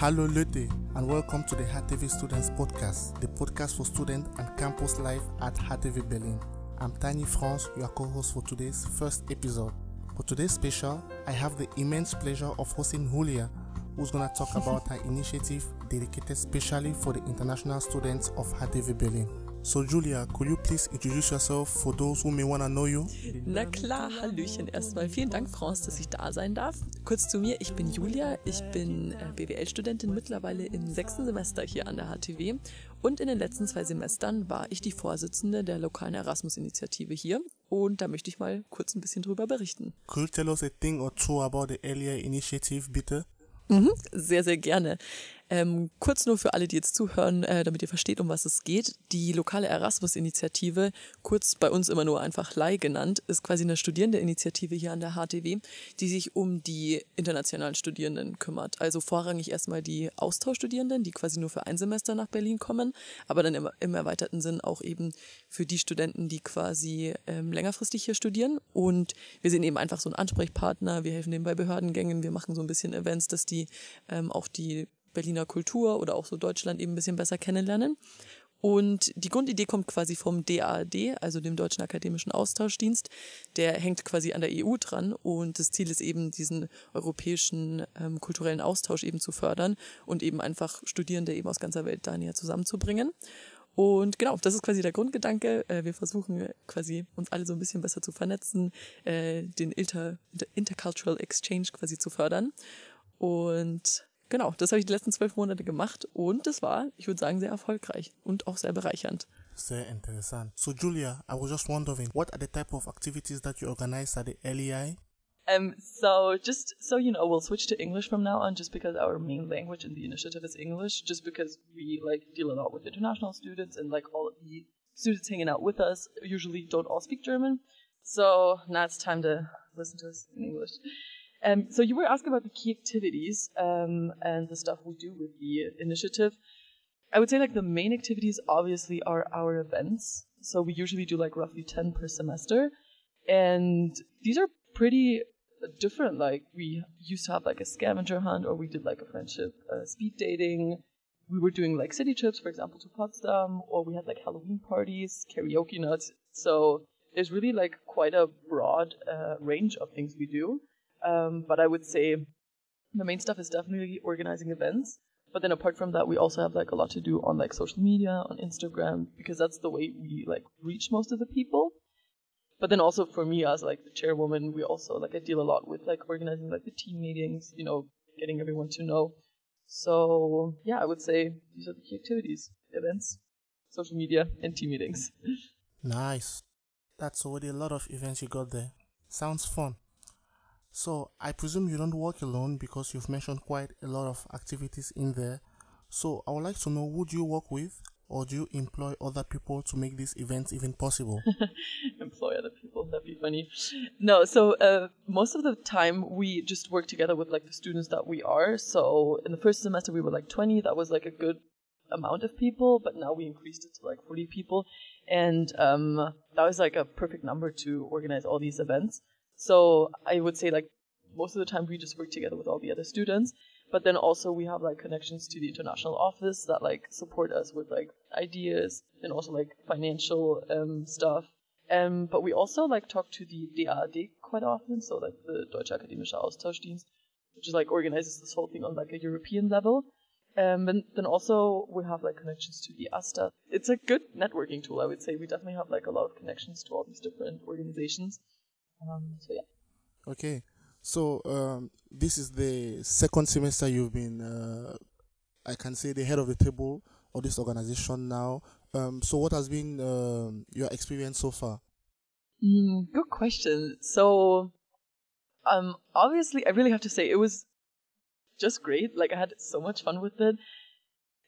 Hello Leute and welcome to the HTW Students Podcast, the podcast for student and campus life at HTW Berlin. I'm Tiny France, your co-host for today's first episode. For today's special, I have the immense pleasure of hosting Julia, who's gonna talk about her initiative dedicated specially for the international students of HTW Berlin. So Julia, could you please introduce yourself for those who may want to know you? Na klar, Hallöchen erstmal. Vielen Dank, France, dass ich da sein darf. Kurz zu mir, ich bin Julia, ich bin äh, BWL-Studentin mittlerweile im sechsten Semester hier an der HTW und in den letzten zwei Semestern war ich die Vorsitzende der lokalen Erasmus-Initiative hier und da möchte ich mal kurz ein bisschen drüber berichten. Could you tell us a thing or two about the earlier initiative, bitte? Mhm, sehr, sehr gerne. Ähm, kurz nur für alle, die jetzt zuhören, äh, damit ihr versteht, um was es geht. Die lokale Erasmus-Initiative, kurz bei uns immer nur einfach LAI genannt, ist quasi eine Studierendeinitiative hier an der HTW, die sich um die internationalen Studierenden kümmert. Also vorrangig erstmal die Austauschstudierenden, die quasi nur für ein Semester nach Berlin kommen, aber dann im, im erweiterten Sinn auch eben für die Studenten, die quasi ähm, längerfristig hier studieren. Und wir sind eben einfach so ein Ansprechpartner, wir helfen denen bei Behördengängen, wir machen so ein bisschen Events, dass die ähm, auch die Berliner Kultur oder auch so Deutschland eben ein bisschen besser kennenlernen. Und die Grundidee kommt quasi vom DAAD, also dem Deutschen Akademischen Austauschdienst. Der hängt quasi an der EU dran und das Ziel ist eben, diesen europäischen ähm, kulturellen Austausch eben zu fördern und eben einfach Studierende eben aus ganzer Welt da näher zusammenzubringen. Und genau, das ist quasi der Grundgedanke. Äh, wir versuchen quasi uns alle so ein bisschen besser zu vernetzen, äh, den Inter Intercultural Exchange quasi zu fördern. Und genau, das habe ich die letzten zwölf Monate gemacht und das war, ich würde sagen, sehr erfolgreich und auch sehr bereichernd. Sehr interessant. So Julia, I was just wondering, what are the type of activities that you organize at the LEI? Um, so just so you know, we'll switch to English from now on, just because our main language in the initiative is English. Just because we like deal a lot with international students, and like all of the students hanging out with us usually don't all speak German. So now it's time to listen to us in English. Um, so you were asking about the key activities um, and the stuff we do with the initiative. I would say like the main activities obviously are our events. So we usually do like roughly 10 per semester. And these are pretty different. Like we used to have like a scavenger hunt or we did like a friendship uh, speed dating. We were doing like city trips, for example, to Potsdam, or we had like Halloween parties, karaoke nights. So there's really like quite a broad uh, range of things we do. Um, but I would say the main stuff is definitely organizing events. But then apart from that, we also have like a lot to do on like social media, on Instagram, because that's the way we like reach most of the people. But then also for me as like the chairwoman, we also like I deal a lot with like organizing like the team meetings, you know, getting everyone to know. So yeah, I would say these are the key activities, events, social media, and team meetings. Nice. That's already a lot of events you got there. Sounds fun. So I presume you don't work alone because you've mentioned quite a lot of activities in there. So I would like to know would you work with or do you employ other people to make these events even possible? employ other people, that'd be funny. No, so uh, most of the time we just work together with like the students that we are. So in the first semester we were like 20, that was like a good amount of people, but now we increased it to like 40 people. And um, that was like a perfect number to organize all these events. So I would say like most of the time we just work together with all the other students. But then also we have like connections to the international office that like support us with like ideas and also like financial um, stuff. Um, but we also like talk to the DAAD quite often, so like the Deutsche Akademische Austauschdienst, which is like organizes this whole thing on like a European level. Um, and then also we have like connections to the ASTA. It's a good networking tool, I would say. We definitely have like a lot of connections to all these different organizations. Um, so yeah. Okay. So um, this is the second semester you've been, uh, I can say, the head of the table of this organization now. Um, so what has been um, your experience so far? Mm, good question. So, um, obviously, I really have to say it was just great. Like I had so much fun with it.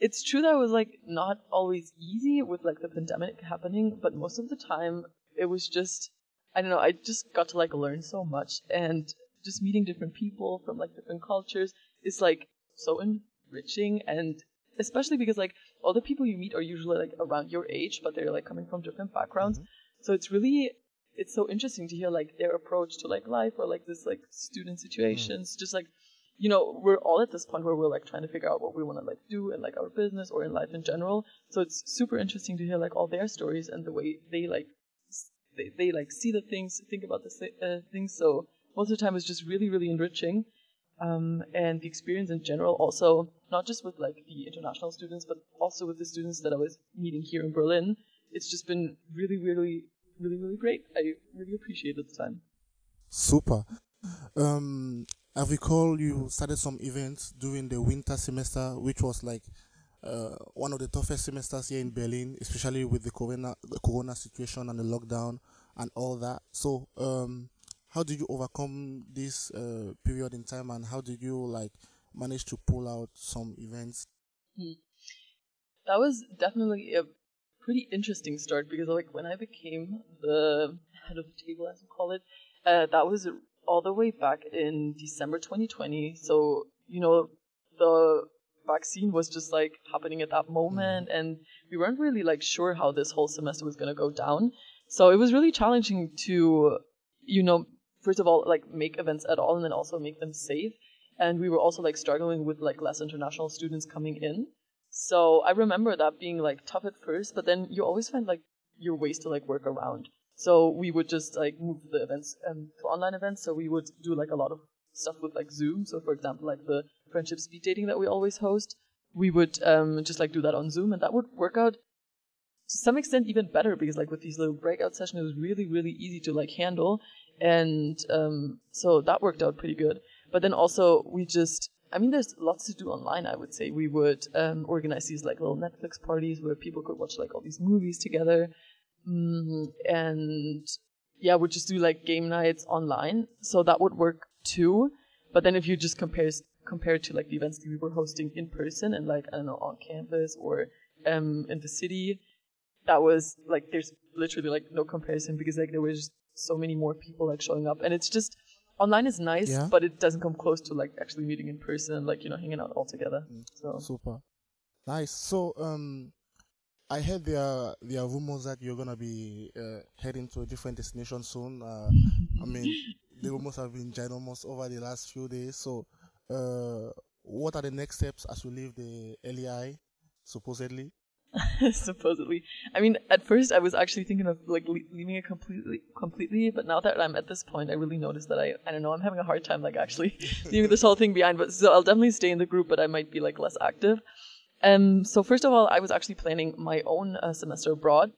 It's true that it was like not always easy with like the pandemic happening, but most of the time it was just I don't know, I just got to like learn so much and just meeting different people from like different cultures is like so enriching and especially because like all the people you meet are usually like around your age but they're like coming from different backgrounds mm-hmm. so it's really it's so interesting to hear like their approach to like life or like this like student situations mm. just like you know, we're all at this point where we're like trying to figure out what we want to like do in like our business or in life in general. So it's super interesting to hear like all their stories and the way they like they, they like see the things, think about the uh, things. So most of the time it's just really really enriching. Um, and the experience in general also not just with like the international students but also with the students that I was meeting here in Berlin. It's just been really really really really great. I really appreciate the time. Super. Um, I recall you started some events during the winter semester, which was like uh, one of the toughest semesters here in Berlin, especially with the corona the corona situation and the lockdown and all that. So, um, how did you overcome this uh, period in time, and how did you like manage to pull out some events? Hmm. That was definitely a pretty interesting start because like when I became the head of the table, as we call it, uh, that was all the way back in December 2020. So, you know, the vaccine was just like happening at that moment and we weren't really like sure how this whole semester was going to go down. So it was really challenging to, you know, first of all, like make events at all and then also make them safe. And we were also like struggling with like less international students coming in. So I remember that being like tough at first, but then you always find like your ways to like work around. So we would just like move the events um, to online events. So we would do like a lot of stuff with like Zoom. So for example, like the friendship speed dating that we always host, we would um, just like do that on Zoom, and that would work out to some extent even better because like with these little breakout sessions, it was really really easy to like handle, and um, so that worked out pretty good. But then also we just I mean, there's lots to do online. I would say we would um, organize these like little Netflix parties where people could watch like all these movies together. Mm, and yeah, would just do like game nights online. So that would work too. But then if you just compare compare to like the events that we were hosting in person and like I don't know on campus or um in the city, that was like there's literally like no comparison because like there was just so many more people like showing up and it's just online is nice Yeah. but it doesn't come close to like actually meeting in person and like you know hanging out all together so Super, nice. So, um, I heard there are, there are rumors that you're gonna be uh, heading to a different destination soon. Uh, I mean, the rumors have been ginormous over the last few days. So, uh, what are the next steps as you leave the LEI, supposedly? supposedly. I mean, at first I was actually thinking of like leaving it completely, completely. But now that I'm at this point, I really noticed that I, I don't know, I'm having a hard time like actually leaving this whole thing behind. But so I'll definitely stay in the group, but I might be like less active. Um, so first of all, I was actually planning my own uh, semester abroad.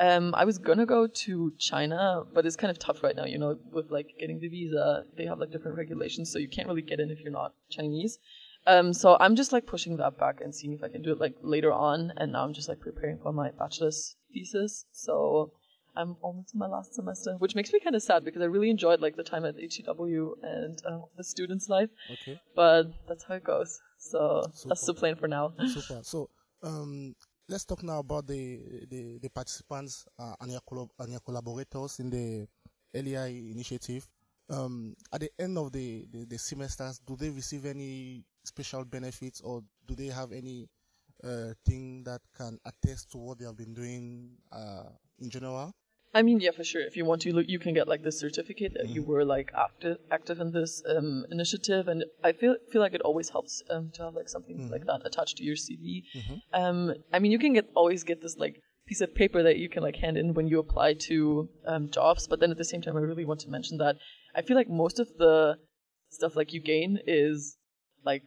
Um, I was gonna go to China, but it's kind of tough right now, you know, with like getting the visa. They have like different regulations, so you can't really get in if you're not Chinese. Um, so I'm just like pushing that back and seeing if I can do it like later on. And now I'm just like preparing for my bachelor's thesis. So I'm almost in my last semester, which makes me kind of sad because I really enjoyed like the time at HTW and uh, the student's life. Okay, But that's how it goes. So that's the plan for now. super. So, um, let's talk now about the the, the participants uh, and your and your collaborators in the LEI initiative. Um, at the end of the, the, the semesters, do they receive any special benefits or do they have any uh, thing that can attest to what they have been doing uh, in general? I mean, yeah, for sure. If you want to, look, you can get like the certificate that you were like active active in this um, initiative, and I feel feel like it always helps um, to have like something like that attached to your CV. Um, I mean, you can get always get this like piece of paper that you can like hand in when you apply to um, jobs, but then at the same time, I really want to mention that I feel like most of the stuff like you gain is like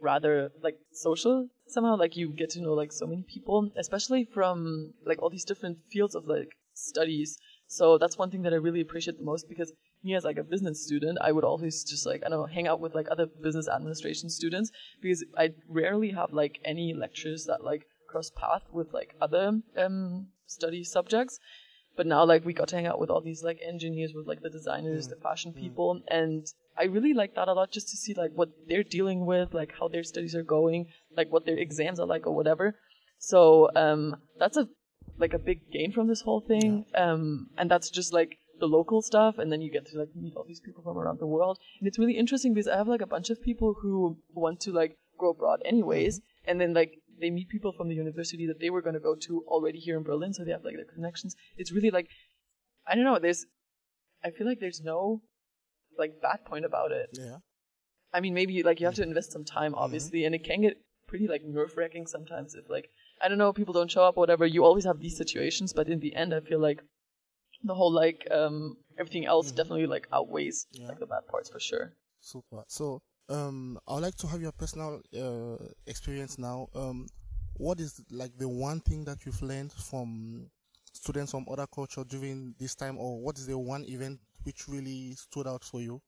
rather like social somehow like you get to know like so many people especially from like all these different fields of like studies. So that's one thing that i really appreciate the most because me as like a business student i would always just like i don't know hang out with like other business administration students because i rarely have like any lectures that like cross path with like other um study subjects. But now like we got to hang out with all these like engineers with like the designers the fashion people and i really like that a lot just to see like what they're dealing with like how their studies are going like what their exams are like or whatever. So um that's a like a big gain from this whole thing. Um and that's just like the local stuff and then you get to like meet all these people from around the world. And it's really interesting because i have like a bunch of people who want to like go abroad anyways and then like they meet people from the university that they were going to go to already here in berlin so they have like their connections. It's really like i don't know there's i feel like there's no like bad point about it. Yeah. I mean, maybe like you have to invest some time, obviously, and it can get pretty like nerve wracking sometimes if like I don't know people don't show up or whatever. You always have these situations, but in the end, I feel like the whole like um everything else definitely like outweighs Yeah. like the bad parts for sure. Super. So, um, I would like to have your personal uh, experience now. Um, what is like the one thing that you've learned from students from other culture during this time, or what is the one event which really stood out for you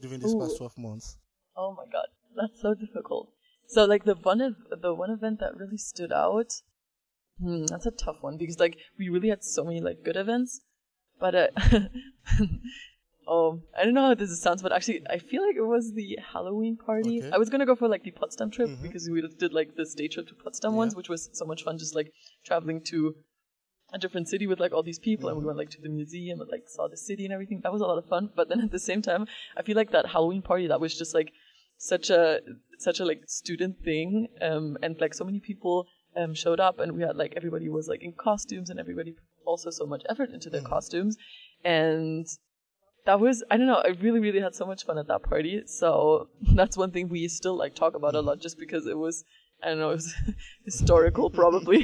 during these past twelve months? Oh my god, that's so difficult. So like the one the one event that really stood out, hmm, that's a tough one because like we really had so many like good events, but uh, oh I don't know how this sounds, but actually I feel like it was the Halloween party. Okay. I was gonna go for like the Potsdam trip Mhm. because we did like this day trip to Potsdam Yeah. once, which was so much fun, just like traveling to a different city with like all these people and we Mhm. went like to the museum and like saw the city and everything. That was a lot of fun. But then at the same time, I feel like that Halloween party that was just like such a such a like student thing. Um and like so many people um showed up and we had like everybody was like in costumes and everybody put also so much effort into their Mhm. costumes. And that was I don't know, I really, really had so much fun at that party. So that's one thing we still like talk about a lot just because it was I don't know, it was historical probably.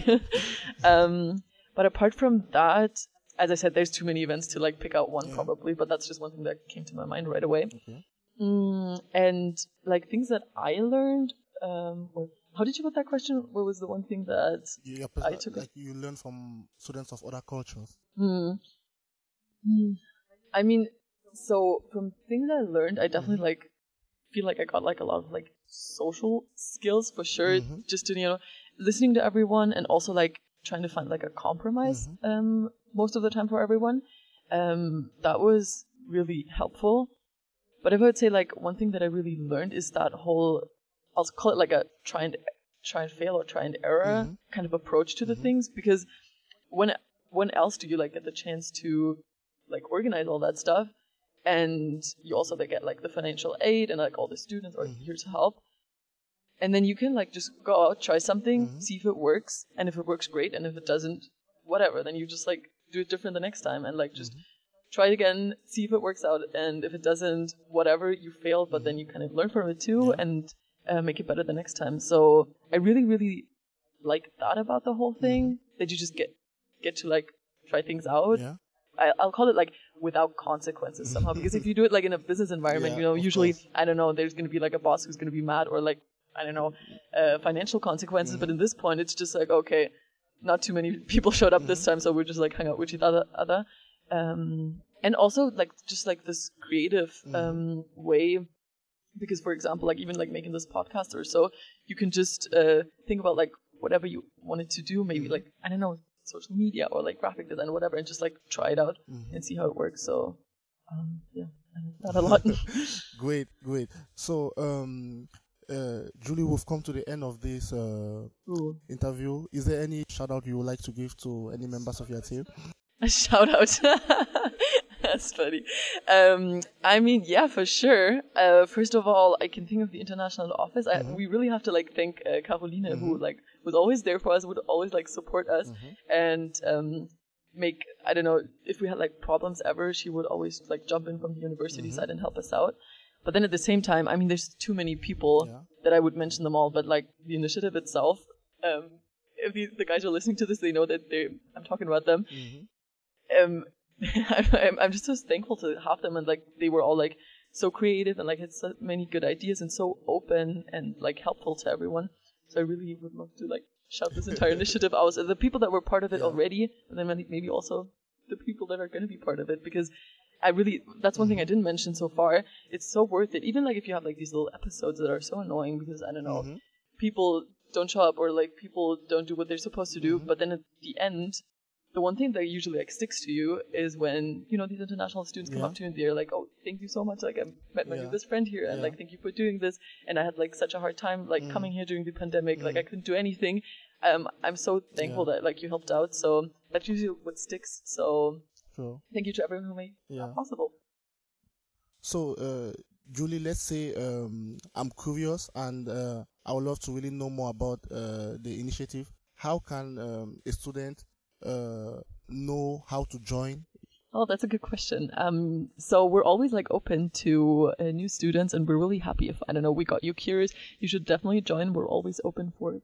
um but apart from that, as I said, there's too many events to like pick out one Yeah. probably, but that's just one thing that came to my mind right away. Okay. Mm, and like things that I learned, um, or how did you put that question? What was the one thing that? Your personal, took a- like you learn from students of other cultures. Hmm. Hmm. I mean, so from things I learned, I definitely like feel like I got like a lot of like social skills for sure. Mhm. Just to you know, listening to everyone and also like trying to find like a compromise. Um, most of the time for everyone. Um, that was really helpful. But if I would say like one thing that I really learned is that whole, I'll call it like a try and try and fail or try and error Mhm. kind of approach to the things because when when else do you like get the chance to like organize all that stuff? And you also they get like the financial aid and like all the students are Mhm. here to help. And then you can like just go out try something Mhm. see if it works. And if it works great. And if it doesn't whatever. Then you just like do it different the next time and like just try it again see if it works out and if it doesn't whatever you failed but then you kind of learn from it too Yeah. and uh, make it better the next time so i really really like that about the whole thing that you just get get to like try things out Yeah. I, I'll call it like without consequences somehow because if you do it like in a business environment, Yeah, you know, usually course. I don't know, there's going to be like a boss who's going to be mad or like I don't know, uh, financial consequences. But in this point, it's just like okay, not too many people showed up this time, so we're just like hang out with each other. other. Um, and also like just like this creative um, way because for example like even like making this podcast or so you can just uh, think about like whatever you wanted to do maybe like i don't know social media or like graphic design or whatever and just like try it out and see how it works so um, yeah I like that a lot Great, great. So, um, uh, Julie, we've come to the end of this uh, interview. Is there any shout out you would like to give to any members of your team? A shout out. That's funny. Um, I mean, yeah, for sure. Uh, first of all, I can think of the international office. I, we really have to like thank uh, Caroline, who like was always there for us, would always like support us, and um, make I don't know if we had like problems ever, she would always like jump in from the university side and help us out. But then at the same time, I mean, there's too many people Yeah. that I would mention them all, but like the initiative itself. Um, if the, the guys are listening to this, they know that they I'm talking about them um I'm, I'm just so thankful to have them and like they were all like so creative and like had so many good ideas and so open and like helpful to everyone so i really would love to like shout this entire initiative out the people that were part of it Yeah. already and then maybe also the people that are going to be part of it because I really that's one thing I didn't mention so far. It's so worth it. Even like if you have like these little episodes that are so annoying because I don't know, Mhm. people don't show up or like people don't do what they're supposed to do. But then at the end, the one thing that usually like sticks to you is when you know these international students come Yeah. up to you and they're like, "Oh, thank you so much! Like I met my Yeah. best friend here, and Yeah. like thank you for doing this." And I had like such a hard time like Mm. coming here during the pandemic. Like I couldn't do anything. Um, I'm so thankful that like you helped out. So that's usually what sticks. So Sure. thank you to everyone who made that possible. So, uh, Julie, let's say um, I'm curious and uh, I would love to really know more about uh, the initiative. How can um, a student uh, know how to join Oh, that's a good question. Um, so we're always like open to uh, new students, and we're really happy if I don't know we got you curious. You should definitely join. We're always open for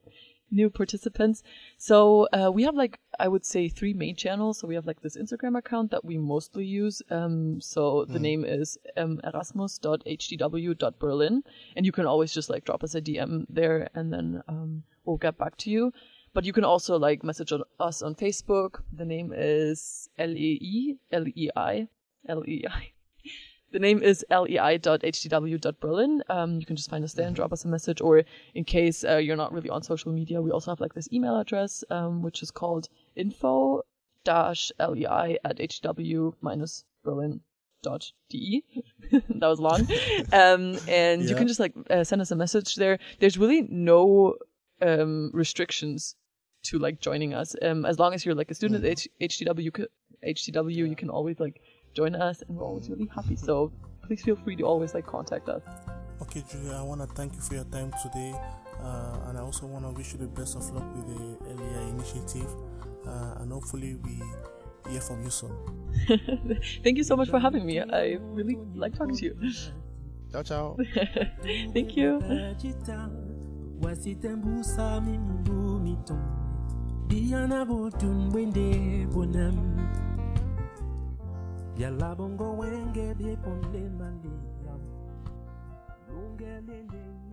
new participants. So uh, we have like I would say three main channels. So we have like this Instagram account that we mostly use. Um, so the name is um, erasmus.htw.berlin, and you can always just like drop us a DM there, and then um, we'll get back to you. But you can also like message on- us on Facebook. The name is L E E L E I L E I. The name is lei.htw.berlin. Um, you can just find us there and drop us a message. Or in case uh, you're not really on social media, we also have like this email address, um, which is called info dash lei at hw minus berlin dot de. that was long. Um, and you can just like uh, send us a message there. There's really no um, restrictions to like joining us. Um, as long as you're like a student at H- HTW, you could, HTW, you can always like join us, and we're always really happy. So please feel free to always like contact us. Okay, Julia, I want to thank you for your time today, uh, and I also want to wish you the best of luck with the LEI initiative, uh, and hopefully we hear from you soon. Thank you so much for having me. I really like talking to you. Ciao, ciao. Thank you. Biyana butun bwende bonam byalabongo wenge byeponde mande yam lungelende nyika ungu yuse